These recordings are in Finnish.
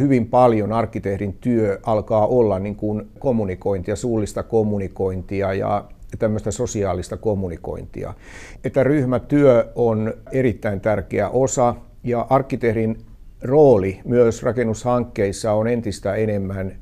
hyvin paljon arkkitehdin työ alkaa olla niin kuin kommunikointia, suullista kommunikointia ja tämmöistä sosiaalista kommunikointia. Että ryhmätyö on erittäin tärkeä osa ja arkkitehdin rooli myös rakennushankkeissa on entistä enemmän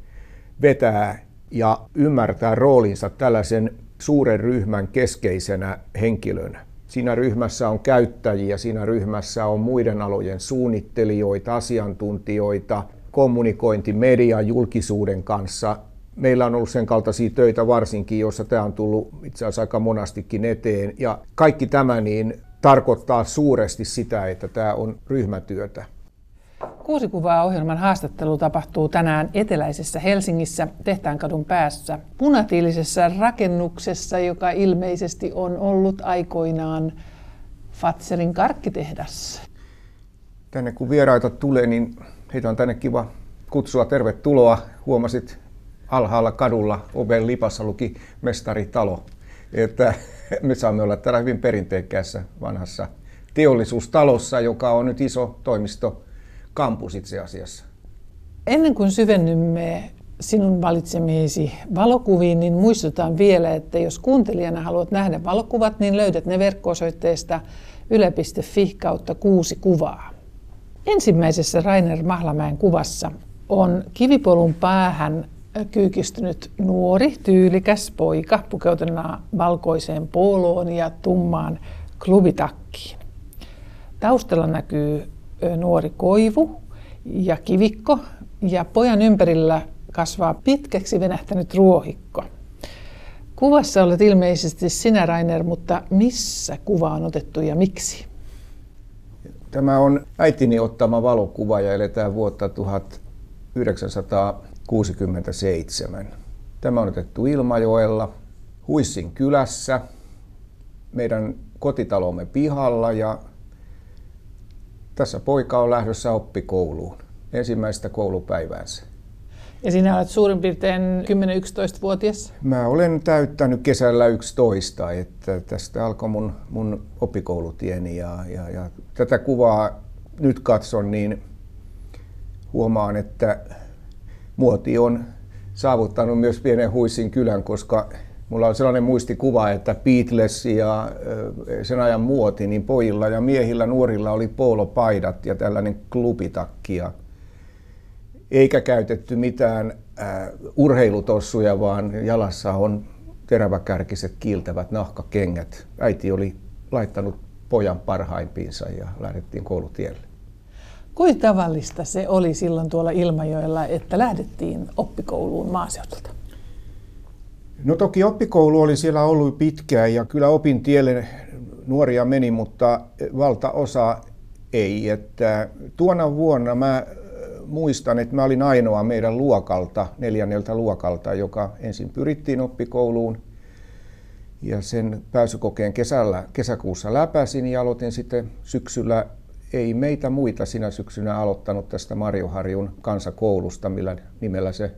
vetää ja ymmärtää roolinsa tällaisen suuren ryhmän keskeisenä henkilönä. Siinä ryhmässä on käyttäjiä, siinä ryhmässä on muiden alojen suunnittelijoita, asiantuntijoita, kommunikointi median, julkisuuden kanssa. Meillä on ollut sen kaltaisia töitä varsinkin, joissa tämä on tullut itse asiassa aika monastikin eteen. Ja kaikki tämä niin tarkoittaa suuresti sitä, että tämä on ryhmätyötä. Kuusi kuvaa ohjelman haastattelu tapahtuu tänään eteläisessä Helsingissä Tehtaankadun päässä punatiilisessa rakennuksessa, joka ilmeisesti on ollut aikoinaan Fatserin karkkitehdas. Tänne kun vieraita tulee, niin heitä on tänne kiva kutsua tervetuloa. Huomasit alhaalla kadulla oven lipassa luki mestaritalo. Että me saamme olla täällä hyvin perinteikkäässä vanhassa teollisuustalossa, joka on nyt iso toimisto kampus itse asiassa. Ennen kuin syvennymme sinun valitsemiisi valokuviin, niin muistutan vielä, että jos kuuntelijana haluat nähdä valokuvat, niin löydät ne verkko-osoitteesta yle.fi kautta kuusi kuvaa. Ensimmäisessä Rainer Mahlamäen kuvassa on kivipolun päähän kyykistynyt nuori, tyylikäs poika pukeutuneena valkoiseen poloon ja tummaan klubitakkiin. Taustalla näkyy nuori koivu ja kivikko ja pojan ympärillä kasvaa pitkäksi venähtänyt ruohikko. Kuvassa olet ilmeisesti sinä, Rainer, mutta missä kuva on otettu ja miksi? Tämä on äitini ottama valokuva ja eletään vuotta 1967. Tämä on otettu Ilmajoella, Huissin kylässä, meidän kotitalomme pihalla ja tässä poika on lähdössä oppikouluun, ensimmäistä koulupäiväänsä. Ja sinä olet suurin piirtein 10-11-vuotias? Mä olen täyttänyt kesällä 11, että tästä alkoi mun, mun oppikoulutieni ja, ja, ja tätä kuvaa nyt katson, niin huomaan, että muoti on saavuttanut myös pienen huissin kylän, koska Mulla on sellainen muistikuva, että Beatles ja sen ajan muoti, niin pojilla ja miehillä, nuorilla oli poolopaidat ja tällainen klubitakki. Ja eikä käytetty mitään äh, urheilutossuja, vaan jalassa on teräväkärkiset kiiltävät nahkakengät. Äiti oli laittanut pojan parhaimpiinsa ja lähdettiin koulutielle. Kuinka tavallista se oli silloin tuolla Ilmajoella, että lähdettiin oppikouluun maaseudulta? No toki oppikoulu oli siellä ollut pitkään ja kyllä opin tielle nuoria meni, mutta valtaosa ei. Että tuona vuonna mä muistan, että mä olin ainoa meidän luokalta, neljänneltä luokalta, joka ensin pyrittiin oppikouluun. Ja sen pääsykokeen kesällä, kesäkuussa läpäsin ja aloitin sitten syksyllä, ei meitä muita sinä syksynä aloittanut tästä Marjoharjun kansakoulusta, millä nimellä se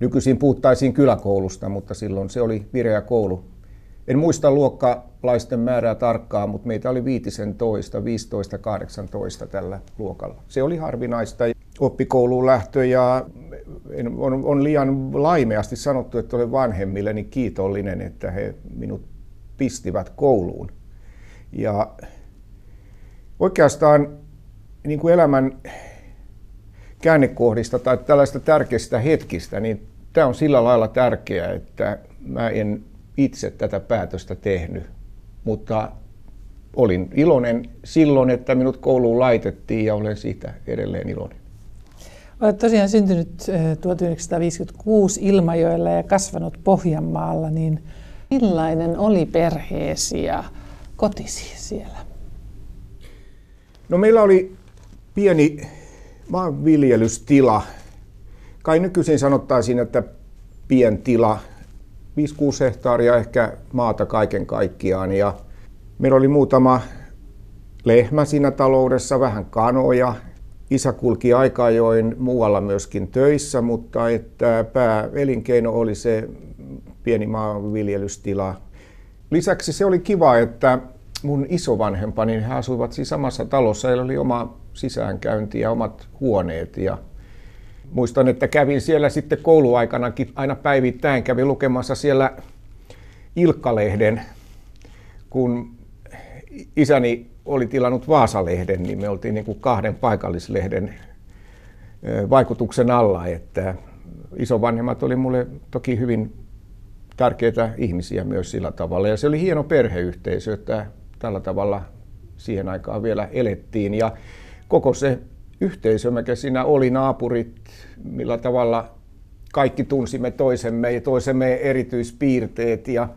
Nykyisin puhuttaisiin kyläkoulusta, mutta silloin se oli vireä koulu. En muista luokkalaisten määrää tarkkaan, mutta meitä oli 15, 15, 18 tällä luokalla. Se oli harvinaista oppikouluun lähtö ja on, on liian laimeasti sanottu, että olen vanhemmilleni kiitollinen, että he minut pistivät kouluun. Ja oikeastaan niin kuin elämän käännekohdista tai tällaista tärkeistä hetkistä, niin tämä on sillä lailla tärkeää, että mä en itse tätä päätöstä tehnyt, mutta olin iloinen silloin, että minut kouluun laitettiin ja olen siitä edelleen iloinen. Olet tosiaan syntynyt 1956 eh, Ilmajoella ja kasvanut Pohjanmaalla, niin millainen oli perheesi ja kotisi siellä? No meillä oli pieni maanviljelystila. Kai nykyisin sanottaisiin, että pientila, 5-6 hehtaaria ehkä maata kaiken kaikkiaan. Ja meillä oli muutama lehmä siinä taloudessa, vähän kanoja. Isä kulki aika ajoin muualla myöskin töissä, mutta että pääelinkeino oli se pieni maanviljelystila. Lisäksi se oli kiva, että mun isovanhempani, he asuivat siis samassa talossa, heillä oli oma sisäänkäynti ja omat huoneet. Ja muistan, että kävin siellä sitten kouluaikanakin aina päivittäin, kävin lukemassa siellä Ilkkalehden, kun isäni oli tilannut Vaasalehden, niin me oltiin niin kuin kahden paikallislehden vaikutuksen alla, että isovanhemmat oli mulle toki hyvin tärkeitä ihmisiä myös sillä tavalla. Ja se oli hieno perheyhteisö, että tällä tavalla siihen aikaan vielä elettiin. Ja koko se yhteisö, mikä siinä oli, naapurit, millä tavalla kaikki tunsimme toisemme ja toisemme erityispiirteet. Ja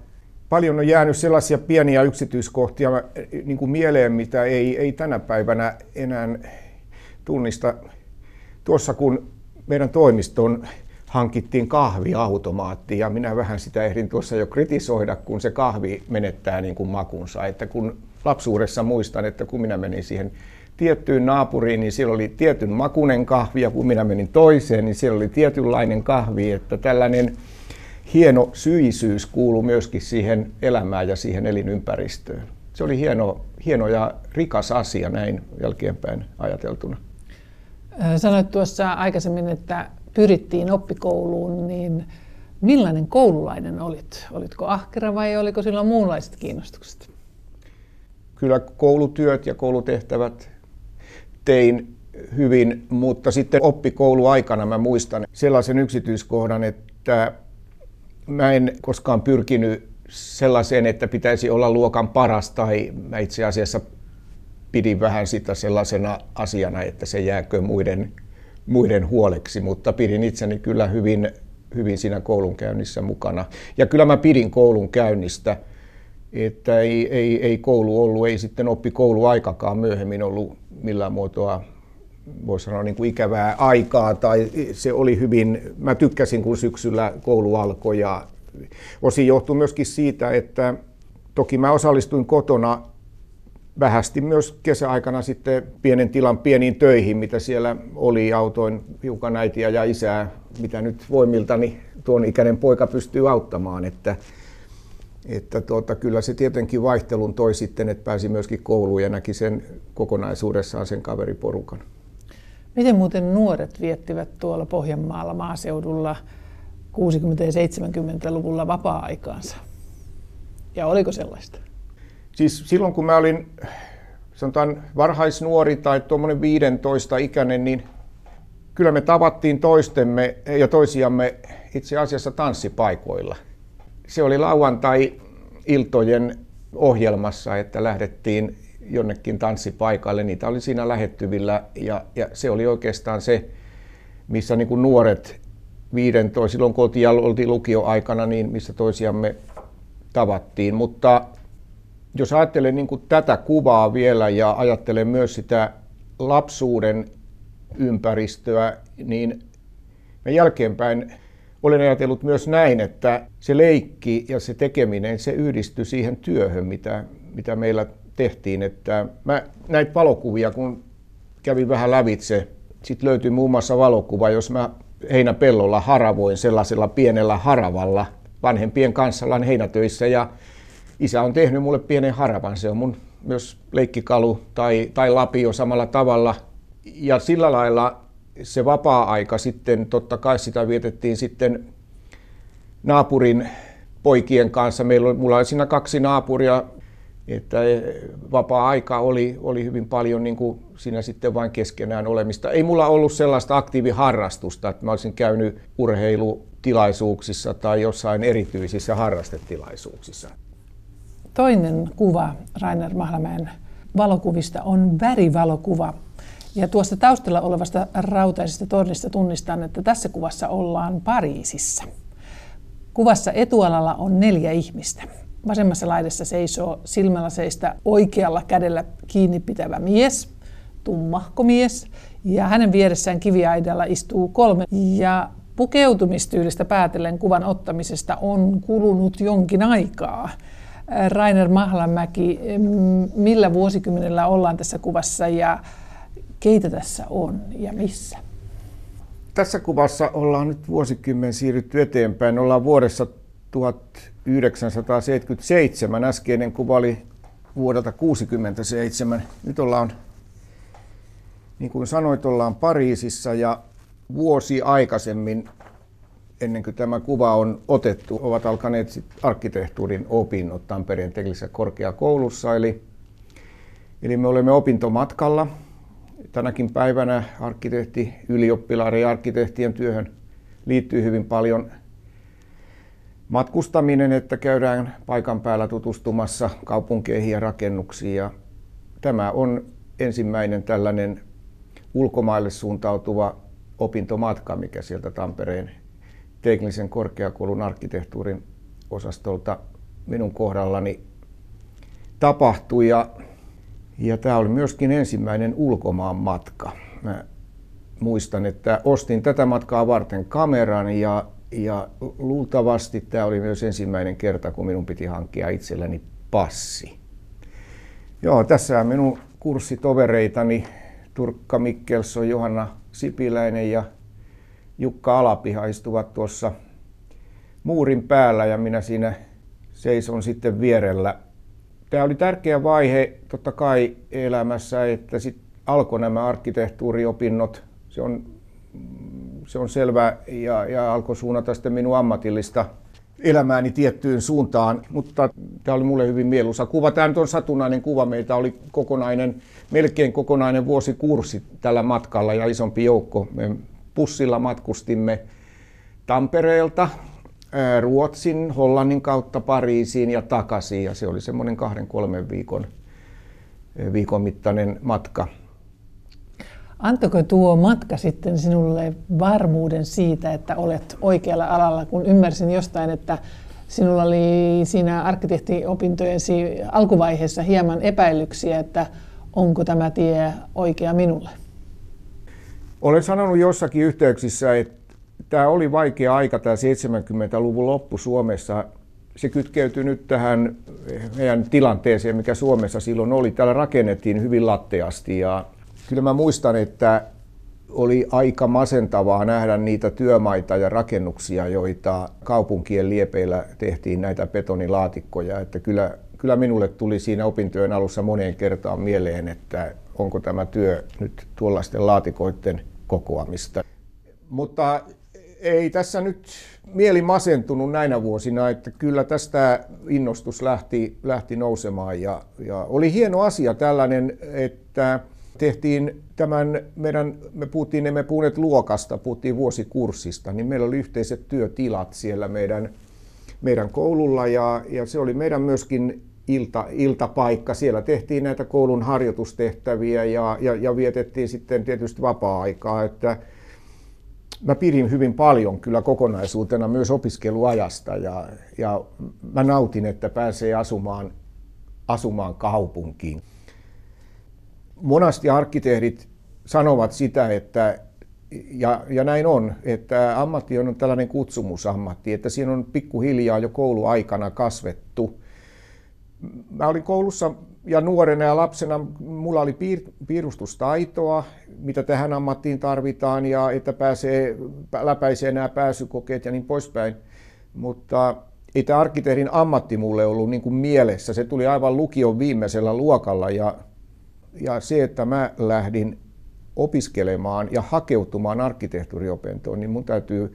paljon on jäänyt sellaisia pieniä yksityiskohtia niin kuin mieleen, mitä ei, ei tänä päivänä enää tunnista. Tuossa kun meidän toimiston hankittiin kahviautomaatti ja minä vähän sitä ehdin tuossa jo kritisoida, kun se kahvi menettää niin kuin makunsa. Että kun lapsuudessa muistan, että kun minä menin siihen tiettyyn naapuriin, niin siellä oli tietyn makunen kahvi ja kun minä menin toiseen, niin siellä oli tietynlainen kahvi, että tällainen hieno syisyys kuuluu myöskin siihen elämään ja siihen elinympäristöön. Se oli hieno, hieno ja rikas asia näin jälkeenpäin ajateltuna. Sanoit tuossa aikaisemmin, että pyrittiin oppikouluun, niin millainen koululainen olit? Olitko ahkera vai oliko sillä muunlaiset kiinnostukset? Kyllä koulutyöt ja koulutehtävät tein hyvin, mutta sitten oppikouluaikana mä muistan sellaisen yksityiskohdan, että mä en koskaan pyrkinyt sellaiseen, että pitäisi olla luokan paras tai mä itse asiassa pidin vähän sitä sellaisena asiana, että se jääkö muiden muiden huoleksi, mutta pidin itseni kyllä hyvin, hyvin siinä koulunkäynnissä mukana. Ja kyllä mä pidin koulun käynnistä, että ei, ei, ei koulu ollut, ei sitten oppi kouluaikakaan myöhemmin ollut millään muotoa voisi sanoa niin kuin ikävää aikaa, tai se oli hyvin, mä tykkäsin kun syksyllä koulu alkoi ja osin johtui myöskin siitä, että toki mä osallistuin kotona vähästi myös kesäaikana sitten pienen tilan pieniin töihin, mitä siellä oli. Autoin hiukan äitiä ja isää, mitä nyt voimiltani tuon ikäinen poika pystyy auttamaan. Että, että tuota, kyllä se tietenkin vaihtelun toi sitten, että pääsi myöskin kouluun ja näki sen kokonaisuudessaan sen kaveriporukan. Miten muuten nuoret viettivät tuolla Pohjanmaalla maaseudulla 60- ja 70-luvulla vapaa-aikaansa? Ja oliko sellaista? Siis silloin kun mä olin sanotaan varhaisnuori tai tuommoinen 15 ikäinen, niin kyllä me tavattiin toistemme ja toisiamme itse asiassa tanssipaikoilla. Se oli lauantai-iltojen ohjelmassa, että lähdettiin jonnekin tanssipaikalle. Niitä oli siinä lähettyvillä ja, ja se oli oikeastaan se, missä niin kuin nuoret 15, silloin kun oltiin, oltiin lukioaikana, niin missä toisiamme tavattiin. Mutta jos ajattelen niin kuin tätä kuvaa vielä ja ajattelen myös sitä lapsuuden ympäristöä, niin mä jälkeenpäin olen ajatellut myös näin, että se leikki ja se tekeminen, se yhdistyi siihen työhön, mitä, mitä meillä tehtiin. Että mä näitä valokuvia, kun kävin vähän lävitse, sitten löytyi muun muassa valokuva, jos mä heinäpellolla haravoin sellaisella pienellä haravalla vanhempien kanssa ollaan heinätöissä ja isä on tehnyt mulle pienen haravan. Se on mun myös leikkikalu tai, tai lapio samalla tavalla. Ja sillä lailla se vapaa-aika sitten, totta kai sitä vietettiin sitten naapurin poikien kanssa. Meillä oli, mulla oli siinä kaksi naapuria, että vapaa-aika oli, oli hyvin paljon niin kuin siinä sitten vain keskenään olemista. Ei mulla ollut sellaista aktiiviharrastusta, että mä olisin käynyt urheilutilaisuuksissa tai jossain erityisissä harrastetilaisuuksissa. Toinen kuva Rainer Mahlamäen valokuvista on värivalokuva. Ja tuosta taustalla olevasta rautaisesta tornista tunnistan, että tässä kuvassa ollaan Pariisissa. Kuvassa etualalla on neljä ihmistä. Vasemmassa laidassa seisoo silmälaseista oikealla kädellä kiinni pitävä mies, tummahko mies, ja hänen vieressään kiviaidalla istuu kolme. Ja pukeutumistyylistä päätellen kuvan ottamisesta on kulunut jonkin aikaa. Rainer Mahlamäki, millä vuosikymmenellä ollaan tässä kuvassa ja keitä tässä on ja missä? Tässä kuvassa ollaan nyt vuosikymmen siirrytty eteenpäin. Ollaan vuodessa 1977. Äskeinen kuva oli vuodelta 1967. Nyt ollaan, niin kuin sanoit, ollaan Pariisissa ja vuosi aikaisemmin, ennen kuin tämä kuva on otettu, ovat alkaneet arkkitehtuurin opinnot Tampereen teknisessä korkeakoulussa. Eli, eli me olemme opintomatkalla. Tänäkin päivänä arkkitehti, ylioppilaiden ja arkkitehtien työhön liittyy hyvin paljon matkustaminen, että käydään paikan päällä tutustumassa kaupunkeihin ja rakennuksiin. Ja tämä on ensimmäinen tällainen ulkomaille suuntautuva opintomatka, mikä sieltä Tampereen teknisen korkeakoulun arkkitehtuurin osastolta minun kohdallani tapahtui. Ja, ja tämä oli myöskin ensimmäinen ulkomaan matka. Mä muistan, että ostin tätä matkaa varten kameran ja, ja luultavasti tämä oli myös ensimmäinen kerta, kun minun piti hankkia itselleni passi. Joo, tässä minun kurssitovereitani Turkka Mikkelson, Johanna Sipiläinen ja Jukka Alapiha istuvat tuossa muurin päällä ja minä siinä seison sitten vierellä. Tämä oli tärkeä vaihe totta kai elämässä, että sitten alkoi nämä arkkitehtuuriopinnot. Se on, se on selvä ja, ja alkoi suunnata sitten minun ammatillista elämääni tiettyyn suuntaan, mutta tämä oli mulle hyvin mieluisa kuva. Tämä nyt on satunnainen kuva. Meitä oli kokonainen, melkein kokonainen vuosikurssi tällä matkalla ja isompi joukko. Me pussilla matkustimme Tampereelta Ruotsin, Hollannin kautta Pariisiin ja takaisin. Ja se oli semmoinen kahden, kolmen viikon, viikon mittainen matka. Antoiko tuo matka sitten sinulle varmuuden siitä, että olet oikealla alalla, kun ymmärsin jostain, että sinulla oli siinä arkkitehtiopintojen alkuvaiheessa hieman epäilyksiä, että onko tämä tie oikea minulle? Olen sanonut jossakin yhteyksissä, että tämä oli vaikea aika, tämä 70-luvun loppu Suomessa. Se kytkeytyy nyt tähän meidän tilanteeseen, mikä Suomessa silloin oli. Täällä rakennettiin hyvin latteasti ja kyllä mä muistan, että oli aika masentavaa nähdä niitä työmaita ja rakennuksia, joita kaupunkien liepeillä tehtiin näitä betonilaatikkoja. Että kyllä, kyllä minulle tuli siinä opintojen alussa moneen kertaan mieleen, että onko tämä työ nyt tuollaisten laatikoiden kokoamista. Mutta ei tässä nyt mieli masentunut näinä vuosina, että kyllä tästä innostus lähti, lähti nousemaan ja, ja oli hieno asia tällainen, että tehtiin tämän meidän, me puhuttiin, emme puhuneet luokasta, puhuttiin vuosikurssista, niin meillä oli yhteiset työtilat siellä meidän, meidän koululla ja, ja se oli meidän myöskin ilta, iltapaikka. Siellä tehtiin näitä koulun harjoitustehtäviä ja, ja, ja vietettiin sitten tietysti vapaa-aikaa, että mä pidin hyvin paljon kyllä kokonaisuutena myös opiskeluajasta ja, ja mä nautin, että pääsee asumaan, asumaan kaupunkiin monasti arkkitehdit sanovat sitä, että ja, ja näin on, että ammatti on tällainen kutsumusammatti, että siinä on pikkuhiljaa jo kouluaikana kasvettu. Mä olin koulussa ja nuorena ja lapsena mulla oli piir, piirustustaitoa, mitä tähän ammattiin tarvitaan ja että pääsee, läpäisee nämä pääsykokeet ja niin poispäin. Mutta ei tämä arkkitehdin ammatti mulle ollut niin kuin mielessä. Se tuli aivan lukion viimeisellä luokalla ja ja se, että mä lähdin opiskelemaan ja hakeutumaan arkkitehtuuriopintoon, niin mun täytyy,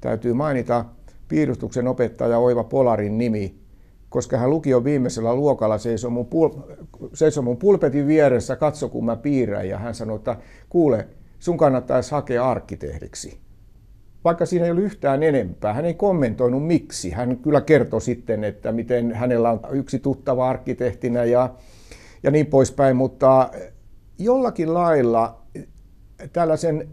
täytyy mainita piirustuksen opettaja Oiva Polarin nimi, koska hän lukion viimeisellä luokalla seisoi mun, pul- seisoi mun pulpetin vieressä, katso kun mä piirrän, ja hän sanoi, että kuule, sun kannattaisi hakea arkkitehdiksi. Vaikka siinä ei ollut yhtään enempää. Hän ei kommentoinut miksi. Hän kyllä kertoi sitten, että miten hänellä on yksi tuttava arkkitehtinä ja ja niin poispäin, mutta jollakin lailla tällaisen,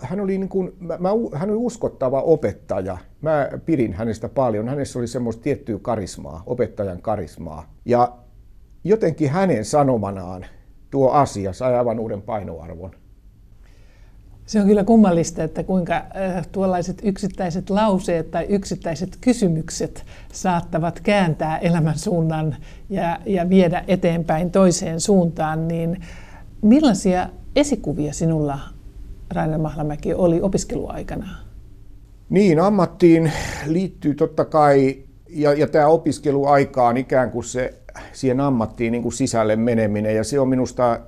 hän oli, niin kuin, mä, hän oli uskottava opettaja. Mä pidin hänestä paljon. Hänessä oli semmoista tiettyä karismaa, opettajan karismaa. Ja jotenkin hänen sanomanaan tuo asia sai aivan uuden painoarvon. Se on kyllä kummallista, että kuinka äh, tuollaiset yksittäiset lauseet tai yksittäiset kysymykset saattavat kääntää elämän suunnan ja, ja viedä eteenpäin toiseen suuntaan. Niin millaisia esikuvia sinulla, Rainer Mahlamäki, oli opiskeluaikana? Niin, ammattiin liittyy totta kai, ja, ja tämä opiskeluaika on ikään kuin se siihen ammattiin niin kuin sisälle meneminen, ja se on minusta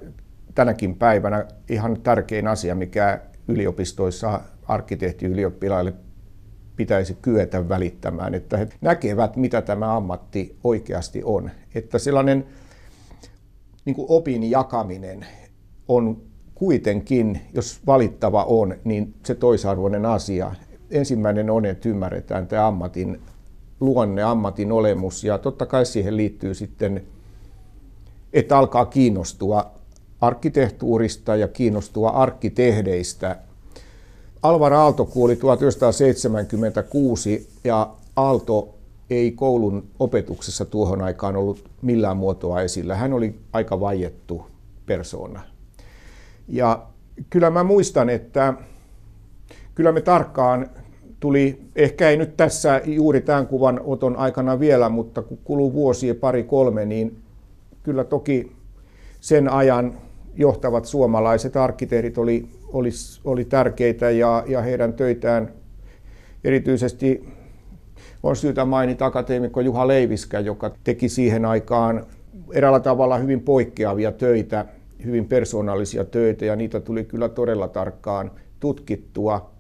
tänäkin päivänä ihan tärkein asia, mikä yliopistoissa arkkitehtiylioppilaille pitäisi kyetä välittämään, että he näkevät, mitä tämä ammatti oikeasti on. Että sellainen niin kuin opin jakaminen on kuitenkin, jos valittava on, niin se toisarvoinen asia. Ensimmäinen on, että ymmärretään tämä ammatin luonne, ammatin olemus ja totta kai siihen liittyy sitten, että alkaa kiinnostua arkkitehtuurista ja kiinnostua arkkitehdeistä. Alvar Aalto kuoli 1976 ja Aalto ei koulun opetuksessa tuohon aikaan ollut millään muotoa esillä. Hän oli aika vaiettu persoona. Ja kyllä mä muistan, että kyllä me tarkkaan tuli, ehkä ei nyt tässä juuri tämän kuvan oton aikana vielä, mutta kun kuluu vuosia pari kolme, niin kyllä toki sen ajan johtavat suomalaiset arkkitehdit oli, oli, oli tärkeitä ja, ja heidän töitään erityisesti on syytä mainita akateemikko Juha Leiviskä, joka teki siihen aikaan eräällä tavalla hyvin poikkeavia töitä, hyvin persoonallisia töitä ja niitä tuli kyllä todella tarkkaan tutkittua.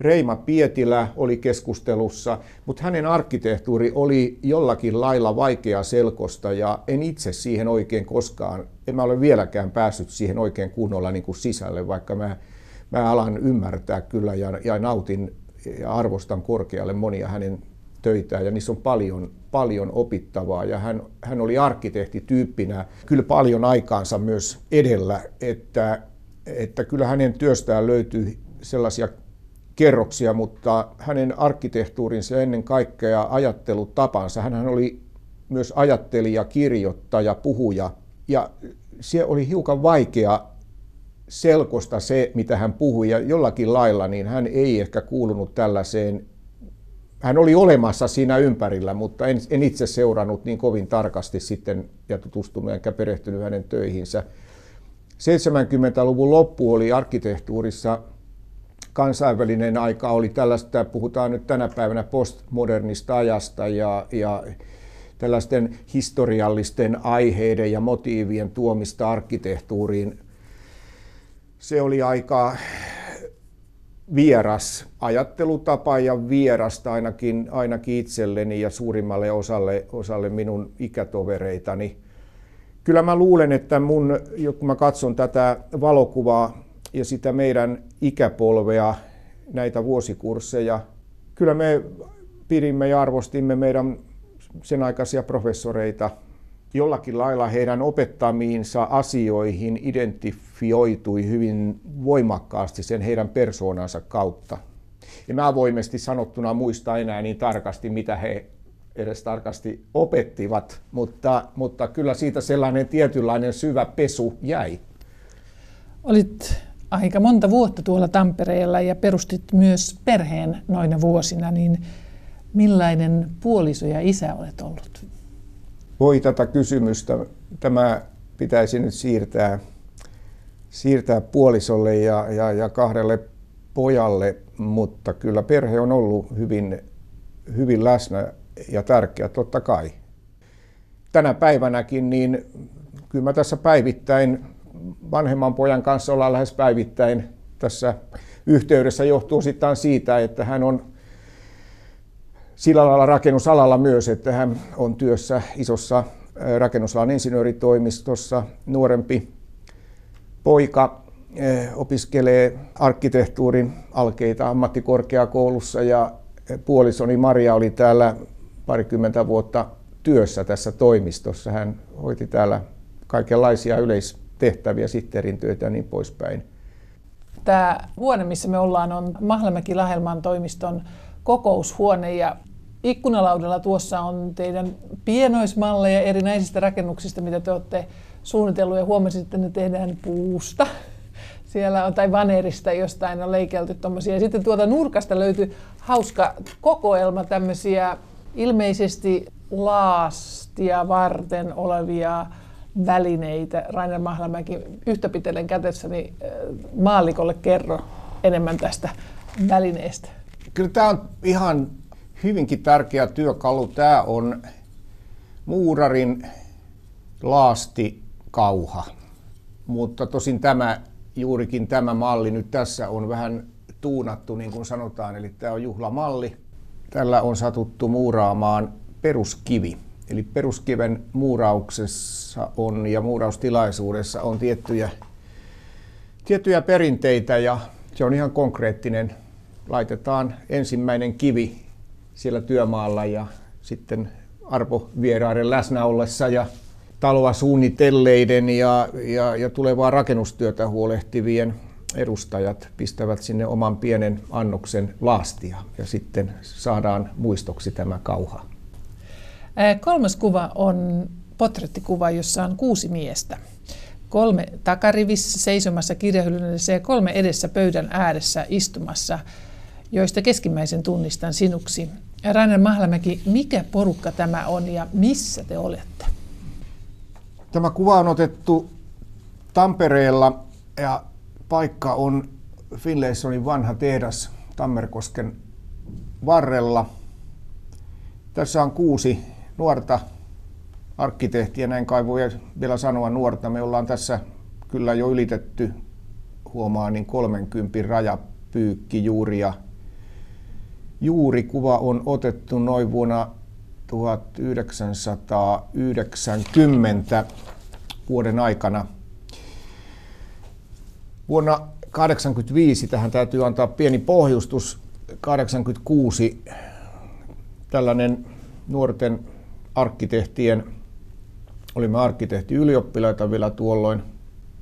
Reima Pietilä oli keskustelussa, mutta hänen arkkitehtuuri oli jollakin lailla vaikea selkosta ja en itse siihen oikein koskaan, en mä ole vieläkään päässyt siihen oikein kunnolla niin kuin sisälle, vaikka mä, mä alan ymmärtää kyllä ja, ja nautin ja arvostan korkealle monia hänen töitään ja niissä on paljon, paljon opittavaa. Ja hän, hän oli arkkitehtityyppinä kyllä paljon aikaansa myös edellä, että, että kyllä hänen työstään löytyy sellaisia kerroksia, mutta hänen arkkitehtuurinsa ja ennen kaikkea ajattelutapansa, hän oli myös ajattelija, kirjoittaja, puhuja. Ja se oli hiukan vaikea selkosta se, mitä hän puhui. Ja jollakin lailla niin hän ei ehkä kuulunut tällaiseen. Hän oli olemassa siinä ympärillä, mutta en, en itse seurannut niin kovin tarkasti sitten ja tutustunut enkä perehtynyt hänen töihinsä. 70-luvun loppu oli arkkitehtuurissa kansainvälinen aika, oli tällaista, puhutaan nyt tänä päivänä postmodernista ajasta ja, ja tällaisten historiallisten aiheiden ja motiivien tuomista arkkitehtuuriin. Se oli aika vieras ajattelutapa ja vierasta ainakin, ainakin itselleni ja suurimmalle osalle, osalle minun ikätovereitani. Kyllä mä luulen, että mun, kun mä katson tätä valokuvaa ja sitä meidän ikäpolvea, näitä vuosikursseja, kyllä me pidimme ja arvostimme meidän sen aikaisia professoreita jollakin lailla heidän opettamiinsa asioihin identifioitui hyvin voimakkaasti sen heidän persoonansa kautta. Ja mä avoimesti sanottuna muista enää niin tarkasti, mitä he edes tarkasti opettivat, mutta, mutta kyllä siitä sellainen tietynlainen syvä pesu jäi. Olit aika monta vuotta tuolla Tampereella ja perustit myös perheen noina vuosina, niin millainen puoliso ja isä olet ollut? voi tätä kysymystä, tämä pitäisi nyt siirtää, siirtää puolisolle ja, ja, ja kahdelle pojalle, mutta kyllä perhe on ollut hyvin, hyvin läsnä ja tärkeä totta kai. Tänä päivänäkin niin kyllä mä tässä päivittäin vanhemman pojan kanssa ollaan lähes päivittäin tässä yhteydessä johtuu sitten siitä, että hän on sillä lailla rakennusalalla myös, että hän on työssä isossa rakennusalan insinööritoimistossa. Nuorempi poika opiskelee arkkitehtuurin alkeita ammattikorkeakoulussa ja puolisoni Maria oli täällä parikymmentä vuotta työssä tässä toimistossa. Hän hoiti täällä kaikenlaisia yleistehtäviä, sitterin työtä ja niin poispäin. Tämä huone, missä me ollaan, on Mahlamäki Lahelman toimiston kokoushuone ja ikkunalaudalla tuossa on teidän pienoismalleja erinäisistä rakennuksista, mitä te olette suunnitellut ja huomasin, että ne tehdään puusta. Siellä on, tai vanerista jostain on leikelty tuommoisia. Ja sitten tuolta nurkasta löytyy hauska kokoelma tämmöisiä ilmeisesti laastia varten olevia välineitä. Rainer Mahlamäki yhtä pitelen kätessäni äh, maallikolle kerro enemmän tästä välineestä. Kyllä tämä on ihan hyvinkin tärkeä työkalu. Tämä on muurarin laasti kauha, mutta tosin tämä juurikin tämä malli nyt tässä on vähän tuunattu, niin kuin sanotaan, eli tämä on juhlamalli. Tällä on satuttu muuraamaan peruskivi. Eli peruskiven muurauksessa on ja muuraustilaisuudessa on tiettyjä, tiettyjä perinteitä ja se on ihan konkreettinen. Laitetaan ensimmäinen kivi siellä työmaalla ja sitten Arpo vieraiden läsnä ollessa ja taloa suunnitelleiden ja, ja, ja tulevaa rakennustyötä huolehtivien edustajat pistävät sinne oman pienen annoksen laastia ja sitten saadaan muistoksi tämä kauha. Kolmas kuva on potrettikuva, jossa on kuusi miestä. Kolme takarivissä seisomassa kirjahyllyssä ja kolme edessä pöydän ääressä istumassa, joista keskimmäisen tunnistan sinuksi. Rainer Mahlamäki, mikä porukka tämä on ja missä te olette? Tämä kuva on otettu Tampereella ja paikka on Finlaysonin vanha tehdas Tammerkosken varrella. Tässä on kuusi nuorta arkkitehtiä, näin kai voi vielä sanoa nuorta. Me ollaan tässä kyllä jo ylitetty, huomaa, niin 30 rajapyykki juuri. Ja juuri kuva on otettu noin vuonna 1990 vuoden aikana. Vuonna 1985, tähän täytyy antaa pieni pohjustus, 86 tällainen nuorten arkkitehtien, olimme arkkitehtiylioppilaita vielä tuolloin.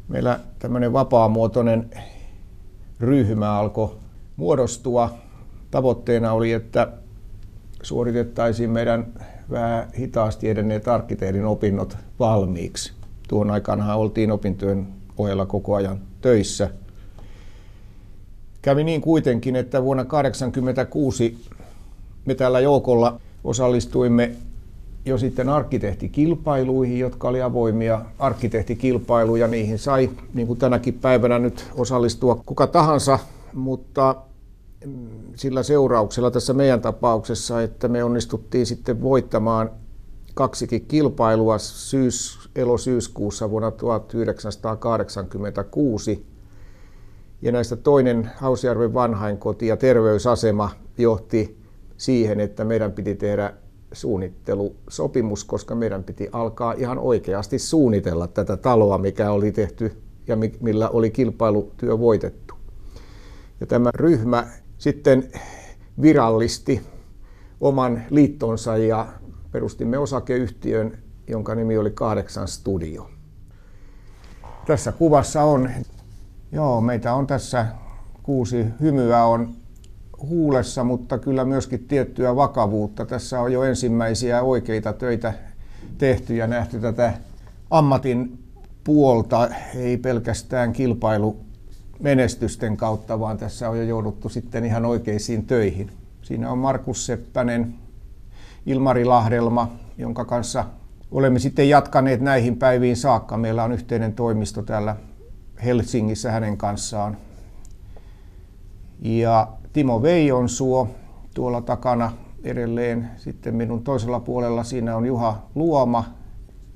Meillä tämmöinen vapaamuotoinen ryhmä alkoi muodostua. Tavoitteena oli, että suoritettaisiin meidän vähän hitaasti edenneet arkkitehdin opinnot valmiiksi. Tuon aikana oltiin opintojen ohella koko ajan töissä. Kävi niin kuitenkin, että vuonna 1986 me tällä joukolla osallistuimme jo sitten arkkitehtikilpailuihin, jotka oli avoimia arkkitehtikilpailuja. Niihin sai, niin kuin tänäkin päivänä nyt, osallistua kuka tahansa, mutta mm, sillä seurauksella tässä meidän tapauksessa, että me onnistuttiin sitten voittamaan kaksikin kilpailua syys, elosyyskuussa vuonna 1986. Ja näistä toinen Hausjärven vanhainkoti ja terveysasema johti siihen, että meidän piti tehdä suunnittelusopimus, koska meidän piti alkaa ihan oikeasti suunnitella tätä taloa, mikä oli tehty ja millä oli kilpailutyö voitettu. Ja tämä ryhmä sitten virallisti oman liittonsa ja perustimme osakeyhtiön, jonka nimi oli Kahdeksan Studio. Tässä kuvassa on, joo, meitä on tässä kuusi hymyä on huulessa, mutta kyllä myöskin tiettyä vakavuutta. Tässä on jo ensimmäisiä oikeita töitä tehty ja nähty tätä ammatin puolta, ei pelkästään kilpailu menestysten kautta, vaan tässä on jo jouduttu sitten ihan oikeisiin töihin. Siinä on Markus Seppänen, Ilmari Lahdelma, jonka kanssa olemme sitten jatkaneet näihin päiviin saakka. Meillä on yhteinen toimisto täällä Helsingissä hänen kanssaan. Ja Timo Veijonsuo tuolla takana edelleen. Sitten minun toisella puolella siinä on Juha Luoma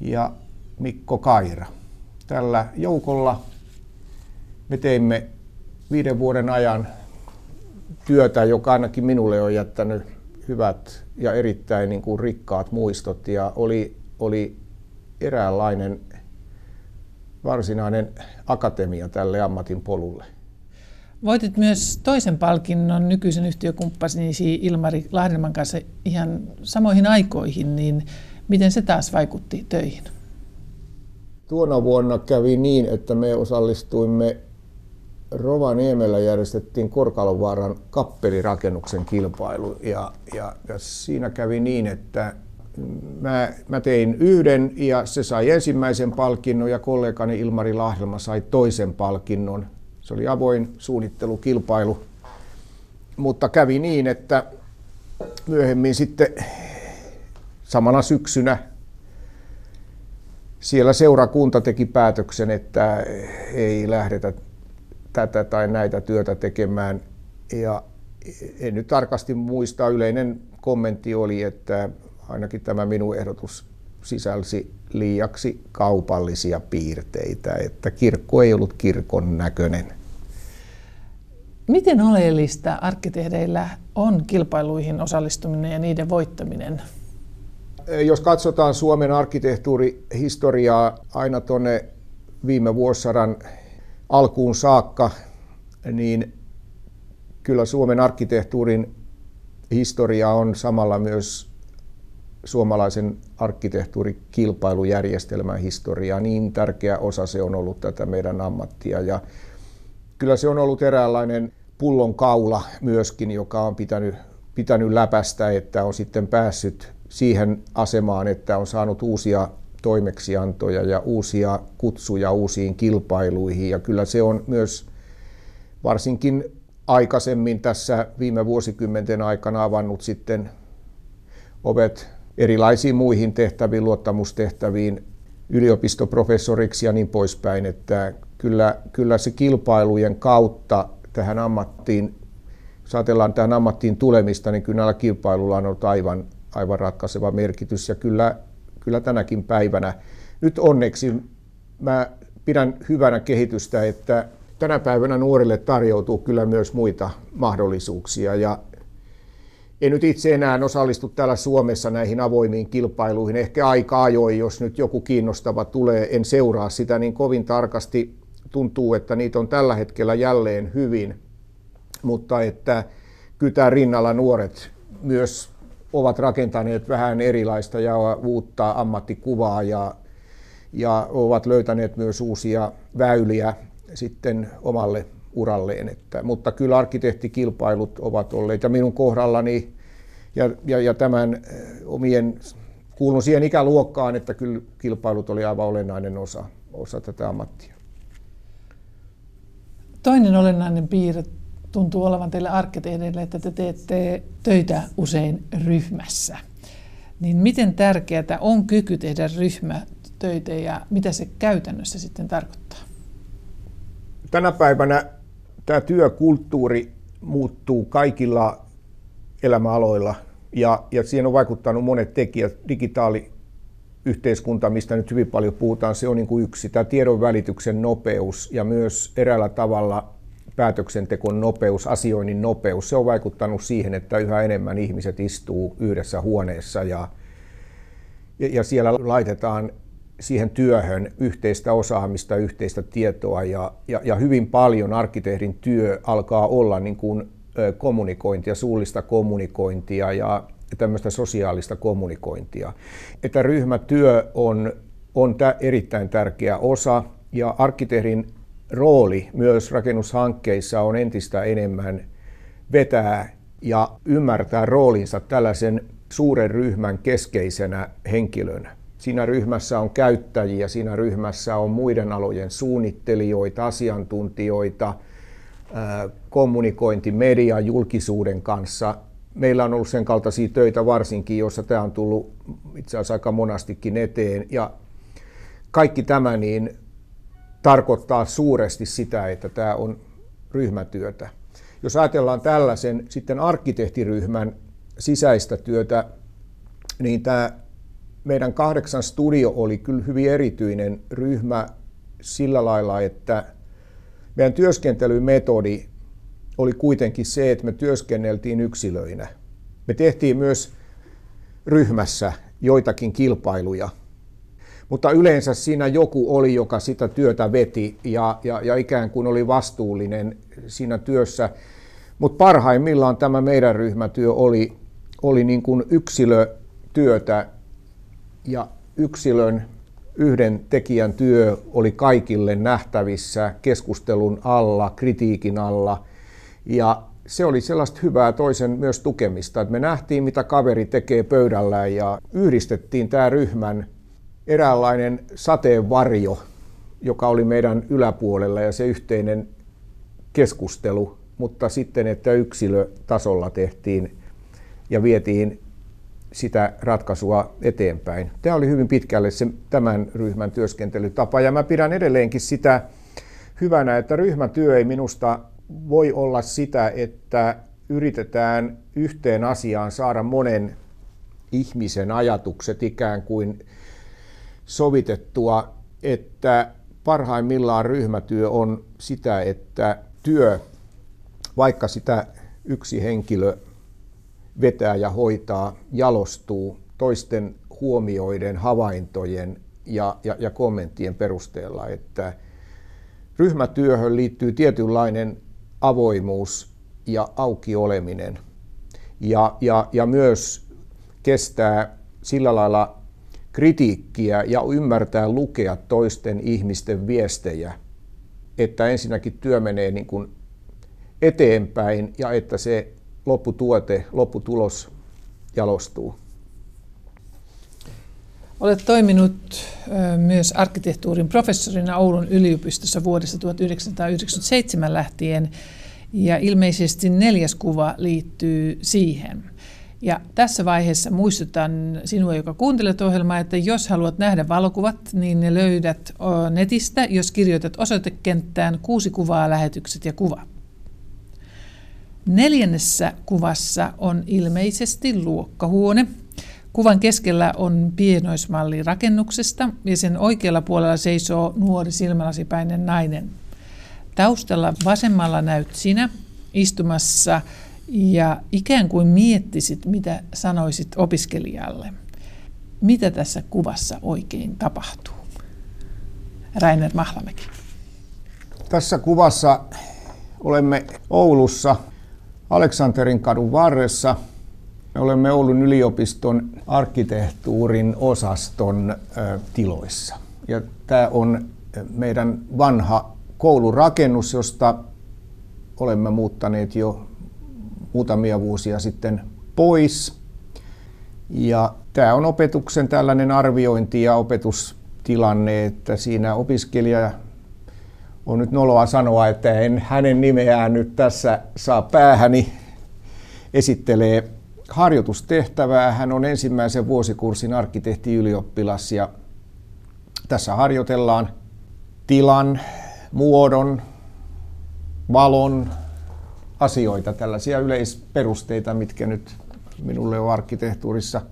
ja Mikko Kaira. Tällä joukolla me teimme viiden vuoden ajan työtä, joka ainakin minulle on jättänyt hyvät ja erittäin niin kuin rikkaat muistot ja oli, oli eräänlainen varsinainen akatemia tälle ammatin polulle. Voitit myös toisen palkinnon nykyisen yhtiökumppanisi Ilmari Lahdelman kanssa ihan samoihin aikoihin, niin miten se taas vaikutti töihin? Tuona vuonna kävi niin, että me osallistuimme Rovaniemellä järjestettiin Korkalovaaran kappelirakennuksen kilpailu ja, ja, ja siinä kävi niin, että mä, mä tein yhden ja se sai ensimmäisen palkinnon ja kollegani Ilmari Lahdelma sai toisen palkinnon se oli avoin suunnittelukilpailu, mutta kävi niin, että myöhemmin sitten samana syksynä siellä seurakunta teki päätöksen, että ei lähdetä tätä tai näitä työtä tekemään. Ja en nyt tarkasti muista, yleinen kommentti oli, että ainakin tämä minun ehdotus sisälsi liiaksi kaupallisia piirteitä, että kirkko ei ollut kirkon näköinen. Miten oleellista arkkitehdeillä on kilpailuihin osallistuminen ja niiden voittaminen? Jos katsotaan Suomen arkkitehtuurihistoriaa aina tuonne viime vuosisadan alkuun saakka, niin kyllä Suomen arkkitehtuurin historia on samalla myös suomalaisen arkkitehtuurikilpailujärjestelmän historiaa. Niin tärkeä osa se on ollut tätä meidän ammattia. Ja kyllä se on ollut eräänlainen pullon kaula myöskin, joka on pitänyt, pitänyt läpästä, että on sitten päässyt siihen asemaan, että on saanut uusia toimeksiantoja ja uusia kutsuja uusiin kilpailuihin. Ja kyllä se on myös varsinkin aikaisemmin tässä viime vuosikymmenten aikana avannut sitten ovet erilaisiin muihin tehtäviin, luottamustehtäviin, yliopistoprofessoriksi ja niin poispäin, että kyllä, kyllä se kilpailujen kautta tähän ammattiin, jos ajatellaan tähän ammattiin tulemista, niin kyllä näillä kilpailulla on ollut aivan, aivan ratkaiseva merkitys ja kyllä, kyllä tänäkin päivänä. Nyt onneksi mä pidän hyvänä kehitystä, että tänä päivänä nuorille tarjoutuu kyllä myös muita mahdollisuuksia ja en nyt itse enää osallistu täällä Suomessa näihin avoimiin kilpailuihin. Ehkä aika ajoin, jos nyt joku kiinnostava tulee, en seuraa sitä niin kovin tarkasti. Tuntuu, että niitä on tällä hetkellä jälleen hyvin, mutta että tämä rinnalla nuoret myös ovat rakentaneet vähän erilaista ja uutta ammattikuvaa ja, ja ovat löytäneet myös uusia väyliä sitten omalle uralleen. Että, mutta kyllä arkkitehtikilpailut ovat olleet ja minun kohdallani ja, ja, ja tämän eh, omien, kuulun siihen ikäluokkaan, että kyllä kilpailut oli aivan olennainen osa, osa tätä ammattia. Toinen olennainen piirre tuntuu olevan teille arkkitehdeille, että te teette töitä usein ryhmässä. Niin miten tärkeää on kyky tehdä ryhmätöitä ja mitä se käytännössä sitten tarkoittaa? Tänä päivänä tämä työkulttuuri muuttuu kaikilla elämäaloilla ja, ja siihen on vaikuttanut monet tekijät. Digitaali yhteiskunta, mistä nyt hyvin paljon puhutaan, se on niin kuin yksi. Tämä tiedon välityksen nopeus ja myös eräällä tavalla päätöksentekon nopeus, asioinnin nopeus, se on vaikuttanut siihen, että yhä enemmän ihmiset istuu yhdessä huoneessa ja, ja siellä laitetaan siihen työhön yhteistä osaamista, yhteistä tietoa ja, ja, ja hyvin paljon arkkitehdin työ alkaa olla niin kuin kommunikointia, suullista kommunikointia ja tämmöistä sosiaalista kommunikointia. Että ryhmätyö on, on tä, erittäin tärkeä osa ja arkkitehdin rooli myös rakennushankkeissa on entistä enemmän vetää ja ymmärtää roolinsa tällaisen suuren ryhmän keskeisenä henkilönä. Siinä ryhmässä on käyttäjiä, siinä ryhmässä on muiden alojen suunnittelijoita, asiantuntijoita, kommunikointi media julkisuuden kanssa. Meillä on ollut sen kaltaisia töitä varsinkin, joissa tämä on tullut itse asiassa aika monastikin eteen. Ja kaikki tämä niin tarkoittaa suuresti sitä, että tämä on ryhmätyötä. Jos ajatellaan tällaisen sitten arkkitehtiryhmän sisäistä työtä, niin tämä meidän kahdeksan studio oli kyllä hyvin erityinen ryhmä sillä lailla, että meidän työskentelymetodi oli kuitenkin se, että me työskenneltiin yksilöinä. Me tehtiin myös ryhmässä joitakin kilpailuja, mutta yleensä siinä joku oli, joka sitä työtä veti ja, ja, ja ikään kuin oli vastuullinen siinä työssä. Mutta parhaimmillaan tämä meidän ryhmätyö oli, oli niin kuin yksilötyötä ja yksilön yhden tekijän työ oli kaikille nähtävissä keskustelun alla, kritiikin alla. Ja se oli sellaista hyvää toisen myös tukemista, että me nähtiin, mitä kaveri tekee pöydällä ja yhdistettiin tämä ryhmän eräänlainen sateenvarjo, joka oli meidän yläpuolella ja se yhteinen keskustelu, mutta sitten, että yksilötasolla tehtiin ja vietiin sitä ratkaisua eteenpäin. Tämä oli hyvin pitkälle se, tämän ryhmän työskentelytapa ja mä pidän edelleenkin sitä hyvänä, että ryhmätyö ei minusta voi olla sitä, että yritetään yhteen asiaan saada monen ihmisen ajatukset ikään kuin sovitettua, että parhaimmillaan ryhmätyö on sitä, että työ, vaikka sitä yksi henkilö vetää ja hoitaa, jalostuu toisten huomioiden, havaintojen ja, ja, ja kommenttien perusteella, että ryhmätyöhön liittyy tietynlainen avoimuus ja auki oleminen ja, ja, ja myös kestää sillä lailla kritiikkiä ja ymmärtää lukea toisten ihmisten viestejä, että ensinnäkin työ menee niin kuin eteenpäin ja että se lopputuote, lopputulos jalostuu. Olet toiminut myös arkkitehtuurin professorina Oulun yliopistossa vuodesta 1997 lähtien ja ilmeisesti neljäs kuva liittyy siihen. Ja tässä vaiheessa muistutan sinua, joka kuuntelet ohjelmaa, että jos haluat nähdä valokuvat, niin ne löydät netistä, jos kirjoitat osoitekenttään kuusi kuvaa, lähetykset ja kuva. Neljännessä kuvassa on ilmeisesti luokkahuone. Kuvan keskellä on pienoismalli rakennuksesta ja sen oikealla puolella seisoo nuori silmälasipäinen nainen. Taustalla vasemmalla näyt sinä istumassa ja ikään kuin miettisit, mitä sanoisit opiskelijalle. Mitä tässä kuvassa oikein tapahtuu? Rainer Mahlamäki. Tässä kuvassa olemme Oulussa Aleksanterin kadun varressa. Me olemme Oulun yliopiston arkkitehtuurin osaston tiloissa. Ja tämä on meidän vanha koulurakennus, josta olemme muuttaneet jo muutamia vuosia sitten pois. Ja tämä on opetuksen tällainen arviointi ja opetustilanne, että siinä opiskelija on nyt noloa sanoa, että en hänen nimeään nyt tässä saa päähäni, esittelee harjoitustehtävää. Hän on ensimmäisen vuosikurssin arkkitehtiylioppilas ja tässä harjoitellaan tilan, muodon, valon, asioita, tällaisia yleisperusteita, mitkä nyt minulle on arkkitehtuurissa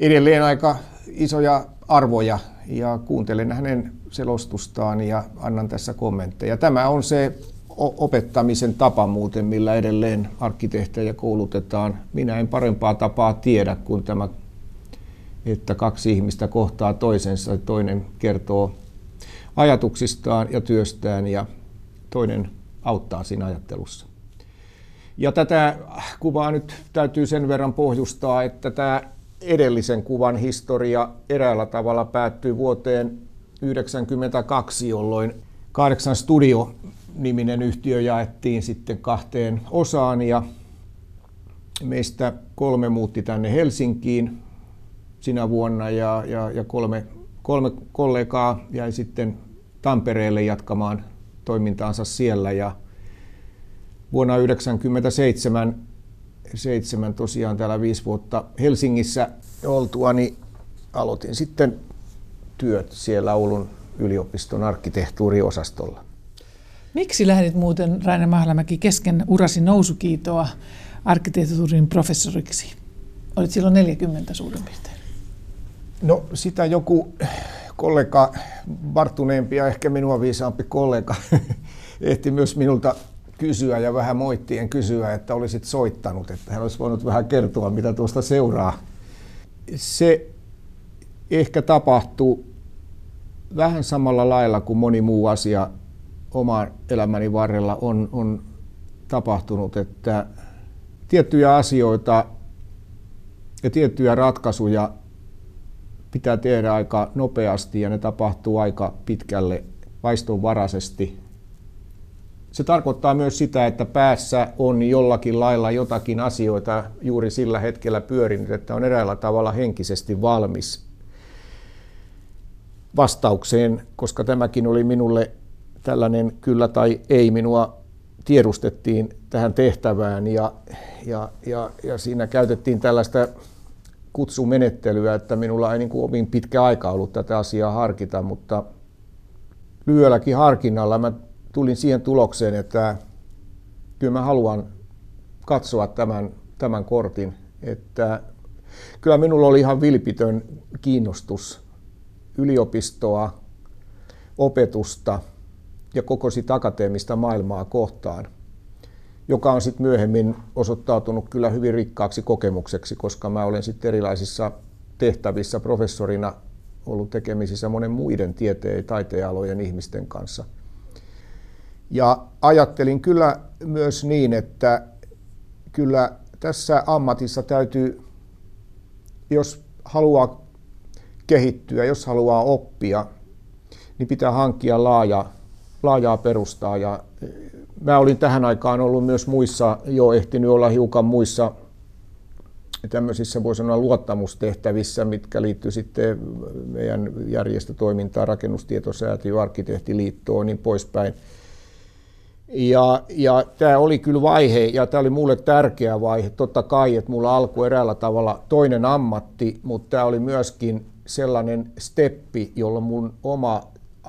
edelleen aika isoja arvoja ja kuuntelen hänen selostustaan ja annan tässä kommentteja. Tämä on se opettamisen tapa muuten, millä edelleen arkkitehtejä koulutetaan. Minä en parempaa tapaa tiedä kuin tämä, että kaksi ihmistä kohtaa toisensa, toinen kertoo ajatuksistaan ja työstään ja toinen auttaa siinä ajattelussa. Ja tätä kuvaa nyt täytyy sen verran pohjustaa, että tämä edellisen kuvan historia eräällä tavalla päättyy vuoteen 1992, jolloin kahdeksan studio-niminen yhtiö jaettiin sitten kahteen osaan ja meistä kolme muutti tänne Helsinkiin sinä vuonna ja, ja, ja kolme, kolme kollegaa jäi sitten Tampereelle jatkamaan toimintaansa siellä ja vuonna 1997 seitsemän tosiaan täällä viisi vuotta Helsingissä oltua, niin aloitin sitten työt siellä Oulun yliopiston arkkitehtuuriosastolla. Miksi lähdit muuten Raine Mahlamäki kesken urasi nousukiitoa arkkitehtuurin professoriksi? Olit silloin 40 suurin piirtein. No sitä joku kollega, varttuneempi ja ehkä minua viisaampi kollega, ehti myös minulta kysyä ja vähän moittien kysyä, että olisit soittanut, että hän olisi voinut vähän kertoa, mitä tuosta seuraa. Se ehkä tapahtuu vähän samalla lailla kuin moni muu asia oman elämäni varrella on, on tapahtunut, että tiettyjä asioita ja tiettyjä ratkaisuja pitää tehdä aika nopeasti ja ne tapahtuu aika pitkälle vaistonvaraisesti. Se tarkoittaa myös sitä, että päässä on jollakin lailla jotakin asioita juuri sillä hetkellä pyörinyt, että on eräällä tavalla henkisesti valmis vastaukseen, koska tämäkin oli minulle tällainen kyllä tai ei minua tiedustettiin tähän tehtävään ja, ja, ja, ja siinä käytettiin tällaista kutsumenettelyä, että minulla ei niin kuin pitkä aika ollut tätä asiaa harkita, mutta lyhyelläkin harkinnalla mä tulin siihen tulokseen, että kyllä mä haluan katsoa tämän, tämän kortin, että kyllä minulla oli ihan vilpitön kiinnostus yliopistoa, opetusta ja koko sitä akateemista maailmaa kohtaan, joka on sitten myöhemmin osoittautunut kyllä hyvin rikkaaksi kokemukseksi, koska mä olen sitten erilaisissa tehtävissä professorina ollut tekemisissä monen muiden tieteen ja taiteenalojen ihmisten kanssa. Ja ajattelin kyllä myös niin, että kyllä tässä ammatissa täytyy, jos haluaa kehittyä, jos haluaa oppia, niin pitää hankkia laaja, laajaa perustaa. Ja mä olin tähän aikaan ollut myös muissa, jo ehtinyt olla hiukan muissa tämmöisissä voi sanoa luottamustehtävissä, mitkä liittyy sitten meidän järjestötoimintaan, rakennustietosäätiö, arkkitehtiliittoon niin poispäin. Ja, ja tämä oli kyllä vaihe, ja tämä oli mulle tärkeä vaihe. Totta kai, että mulla alkoi eräällä tavalla toinen ammatti, mutta tämä oli myöskin sellainen steppi, jolla mun oma,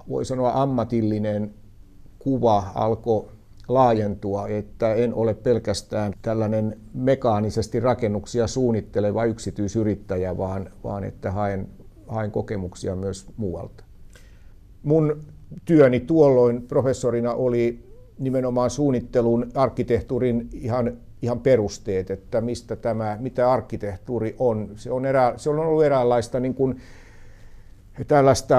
voi sanoa ammatillinen kuva alkoi laajentua, että en ole pelkästään tällainen mekaanisesti rakennuksia suunnitteleva yksityisyrittäjä, vaan, vaan että haen, haen kokemuksia myös muualta. Mun työni tuolloin professorina oli nimenomaan suunnittelun, arkkitehtuurin ihan, ihan perusteet, että mistä tämä, mitä arkkitehtuuri on. Se on, erä, se on ollut eräänlaista niin kuin, tällaista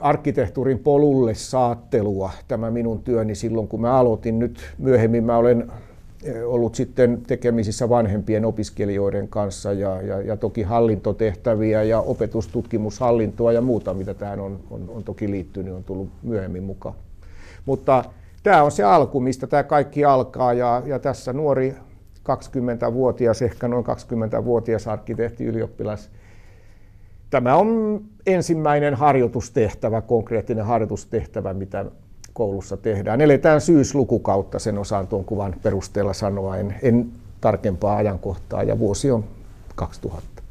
arkkitehtuurin polulle saattelua tämä minun työni silloin, kun mä aloitin. Nyt myöhemmin mä olen eh, ollut sitten tekemisissä vanhempien opiskelijoiden kanssa ja, ja, ja toki hallintotehtäviä ja opetustutkimushallintoa ja muuta, mitä tähän on, on, on toki liittynyt, on tullut myöhemmin mukaan. Mutta tämä on se alku, mistä tämä kaikki alkaa ja, ja tässä nuori 20-vuotias, ehkä noin 20-vuotias arkkitehti ylioppilas. Tämä on ensimmäinen harjoitustehtävä, konkreettinen harjoitustehtävä, mitä koulussa tehdään. Eletään syyslukukautta, sen osaan tuon kuvan perusteella sanoa, en, en tarkempaa ajankohtaa ja vuosi on 2000.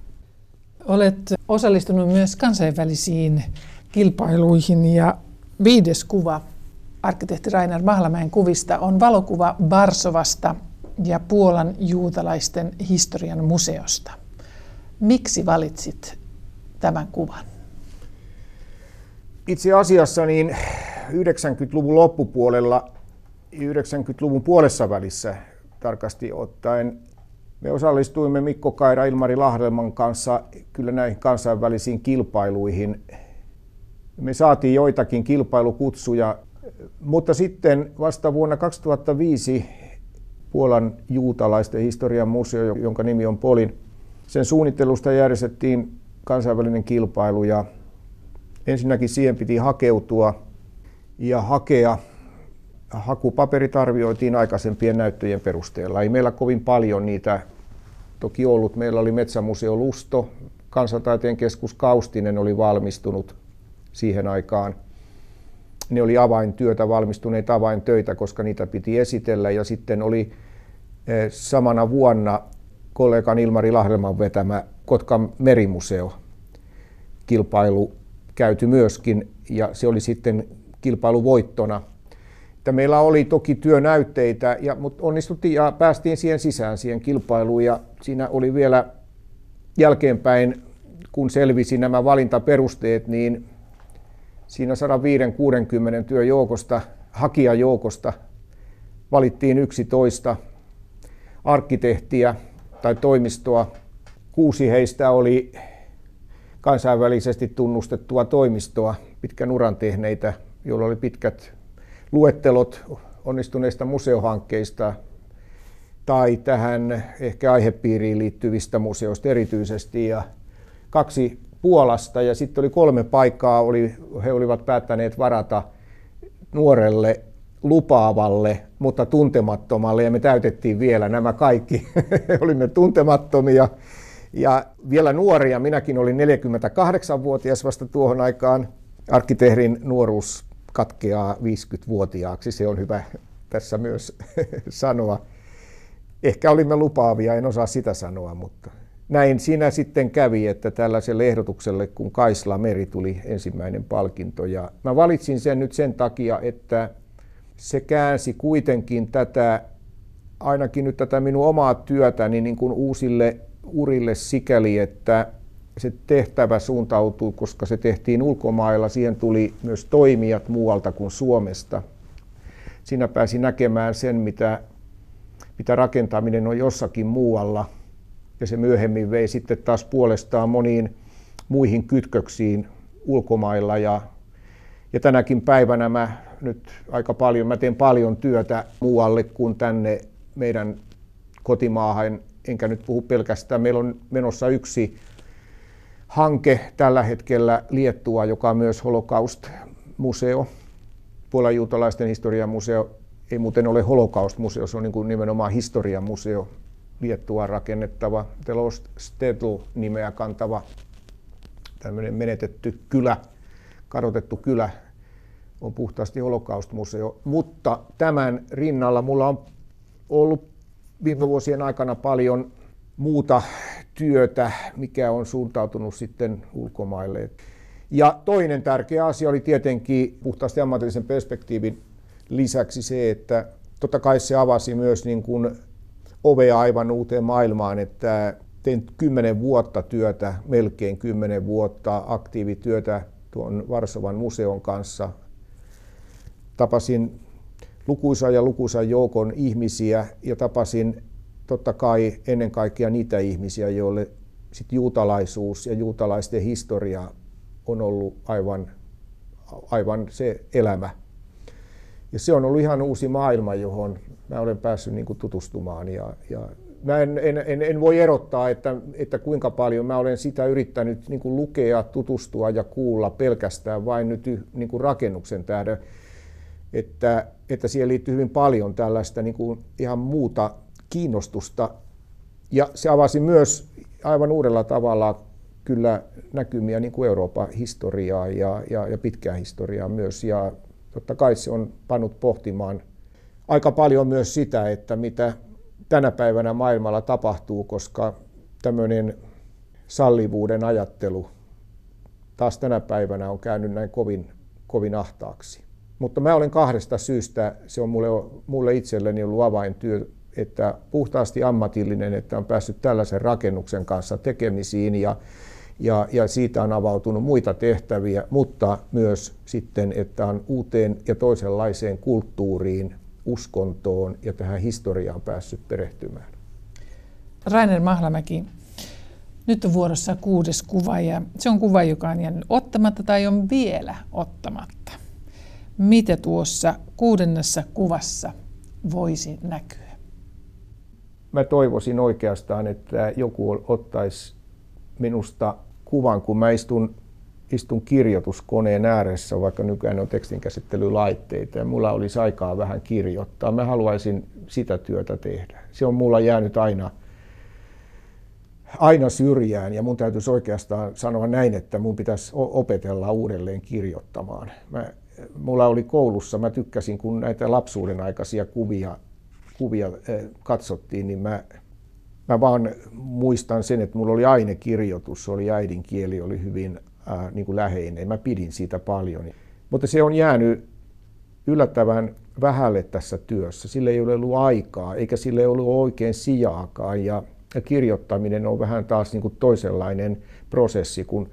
Olet osallistunut myös kansainvälisiin kilpailuihin ja viides kuva arkkitehti Rainer Mahlamäen kuvista on valokuva Varsovasta ja Puolan juutalaisten historian museosta. Miksi valitsit tämän kuvan? Itse asiassa niin 90-luvun loppupuolella, 90-luvun puolessa välissä tarkasti ottaen, me osallistuimme Mikko Kaira Ilmari Lahdelman kanssa kyllä näihin kansainvälisiin kilpailuihin. Me saatiin joitakin kilpailukutsuja mutta sitten vasta vuonna 2005 Puolan juutalaisten historian museo, jonka nimi on Polin, sen suunnittelusta järjestettiin kansainvälinen kilpailu ja ensinnäkin siihen piti hakeutua ja hakea. Hakupaperit arvioitiin aikaisempien näyttöjen perusteella. Ei meillä kovin paljon niitä toki ollut. Meillä oli Metsämuseo Lusto, Kansantaiteen keskus Kaustinen oli valmistunut siihen aikaan – ne oli avaintyötä, valmistuneita avaintöitä, koska niitä piti esitellä. Ja sitten oli eh, samana vuonna kollegan Ilmari Lahdelman vetämä Kotkan merimuseo kilpailu käyty myöskin, ja se oli sitten kilpailuvoittona. Että meillä oli toki työnäytteitä, ja, mutta onnistuttiin ja päästiin siihen sisään, siihen kilpailuun, ja siinä oli vielä jälkeenpäin, kun selvisi nämä valintaperusteet, niin siinä 105-60 työjoukosta, hakijajoukosta valittiin 11 arkkitehtiä tai toimistoa. Kuusi heistä oli kansainvälisesti tunnustettua toimistoa, pitkän uran tehneitä, joilla oli pitkät luettelot onnistuneista museohankkeista tai tähän ehkä aihepiiriin liittyvistä museoista erityisesti. Ja kaksi Puolasta ja sitten oli kolme paikkaa, oli, he olivat päättäneet varata nuorelle lupaavalle, mutta tuntemattomalle ja me täytettiin vielä nämä kaikki. Olimme tuntemattomia ja vielä nuoria. Minäkin olin 48-vuotias vasta tuohon aikaan. Arkkitehdin nuoruus katkeaa 50-vuotiaaksi, se on hyvä tässä myös sanoa. Ehkä olimme lupaavia, en osaa sitä sanoa, mutta näin siinä sitten kävi, että tällaiselle ehdotukselle, kun Kaisla Meri tuli ensimmäinen palkinto. Ja mä valitsin sen nyt sen takia, että se käänsi kuitenkin tätä, ainakin nyt tätä minun omaa työtäni niin kuin uusille urille sikäli, että se tehtävä suuntautui, koska se tehtiin ulkomailla. Siihen tuli myös toimijat muualta kuin Suomesta. Siinä pääsi näkemään sen, mitä, mitä rakentaminen on jossakin muualla. Ja se myöhemmin vei sitten taas puolestaan moniin muihin kytköksiin ulkomailla. Ja, ja tänäkin päivänä mä nyt aika paljon, mä teen paljon työtä muualle kuin tänne meidän kotimaahan. Enkä nyt puhu pelkästään. Meillä on menossa yksi hanke tällä hetkellä Liettua, joka on myös holocaust-museo. Puolan juutalaisten historian museo ei muuten ole holocaust-museo, se on niin kuin nimenomaan museo, Liettua rakennettava, The Lost Stetl nimeä kantava tämmöinen menetetty kylä, kadotettu kylä, on puhtaasti holocaust-museo. Mutta tämän rinnalla mulla on ollut viime vuosien aikana paljon muuta työtä, mikä on suuntautunut sitten ulkomaille. Ja toinen tärkeä asia oli tietenkin puhtaasti ammatillisen perspektiivin lisäksi se, että totta kai se avasi myös niin kuin ovea aivan uuteen maailmaan, että tein kymmenen vuotta työtä, melkein kymmenen vuotta aktiivityötä tuon Varsovan museon kanssa. Tapasin lukuisan ja lukuisan joukon ihmisiä ja tapasin totta kai ennen kaikkea niitä ihmisiä, joille sit juutalaisuus ja juutalaisten historia on ollut aivan, aivan se elämä. Ja se on ollut ihan uusi maailma, johon mä olen päässyt niin tutustumaan. Ja, ja mä en, en, en, en voi erottaa, että, että kuinka paljon mä olen sitä yrittänyt niin kuin lukea, tutustua ja kuulla pelkästään vain nyt niin kuin rakennuksen tähden. Että, että siihen liittyy hyvin paljon tällaista niin kuin ihan muuta kiinnostusta. Ja se avasi myös aivan uudella tavalla kyllä näkymiä niin kuin Euroopan historiaa ja, ja, ja pitkää historiaa myös. Ja totta kai se on pannut pohtimaan aika paljon myös sitä, että mitä tänä päivänä maailmalla tapahtuu, koska tämmöinen sallivuuden ajattelu taas tänä päivänä on käynyt näin kovin, kovin ahtaaksi. Mutta mä olen kahdesta syystä, se on mulle, mulle itselleni ollut avaintyö, että puhtaasti ammatillinen, että on päässyt tällaisen rakennuksen kanssa tekemisiin ja, ja, ja siitä on avautunut muita tehtäviä, mutta myös sitten, että on uuteen ja toisenlaiseen kulttuuriin, uskontoon ja tähän historiaan päässyt perehtymään. Rainer Mahlamäki, nyt on vuorossa kuudes kuva ja se on kuva, joka on jäänyt ottamatta tai on vielä ottamatta. Mitä tuossa kuudennessa kuvassa voisi näkyä? mä toivoisin oikeastaan, että joku ottaisi minusta kuvan, kun mä istun, istun kirjoituskoneen ääressä, vaikka nykyään on tekstinkäsittelylaitteita, ja mulla olisi aikaa vähän kirjoittaa. Mä haluaisin sitä työtä tehdä. Se on mulla jäänyt aina, aina syrjään, ja mun täytyisi oikeastaan sanoa näin, että mun pitäisi opetella uudelleen kirjoittamaan. Mä, mulla oli koulussa, mä tykkäsin, kun näitä lapsuuden aikaisia kuvia kuvia katsottiin, niin mä, mä vaan muistan sen, että mulla oli ainekirjoitus, oli äidinkieli, oli hyvin äh, niin kuin läheinen. Mä pidin siitä paljon. Mutta se on jäänyt yllättävän vähälle tässä työssä. Sille ei ole ollut aikaa, eikä sille ole ollut oikein sijaakaan. Ja, ja kirjoittaminen on vähän taas niin kuin toisenlainen prosessi, kun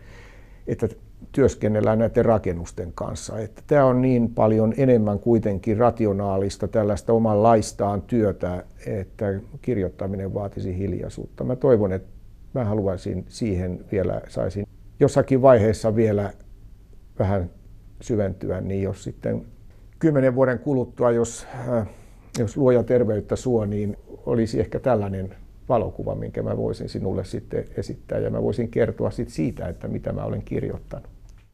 että työskennellään näiden rakennusten kanssa. Että tämä on niin paljon enemmän kuitenkin rationaalista tällaista omanlaistaan työtä, että kirjoittaminen vaatisi hiljaisuutta. Mä toivon, että mä haluaisin siihen vielä, saisin jossakin vaiheessa vielä vähän syventyä, niin jos sitten kymmenen vuoden kuluttua, jos, äh, jos luoja terveyttä suo, niin olisi ehkä tällainen valokuva, minkä mä voisin sinulle sitten esittää ja mä voisin kertoa sit siitä, että mitä mä olen kirjoittanut.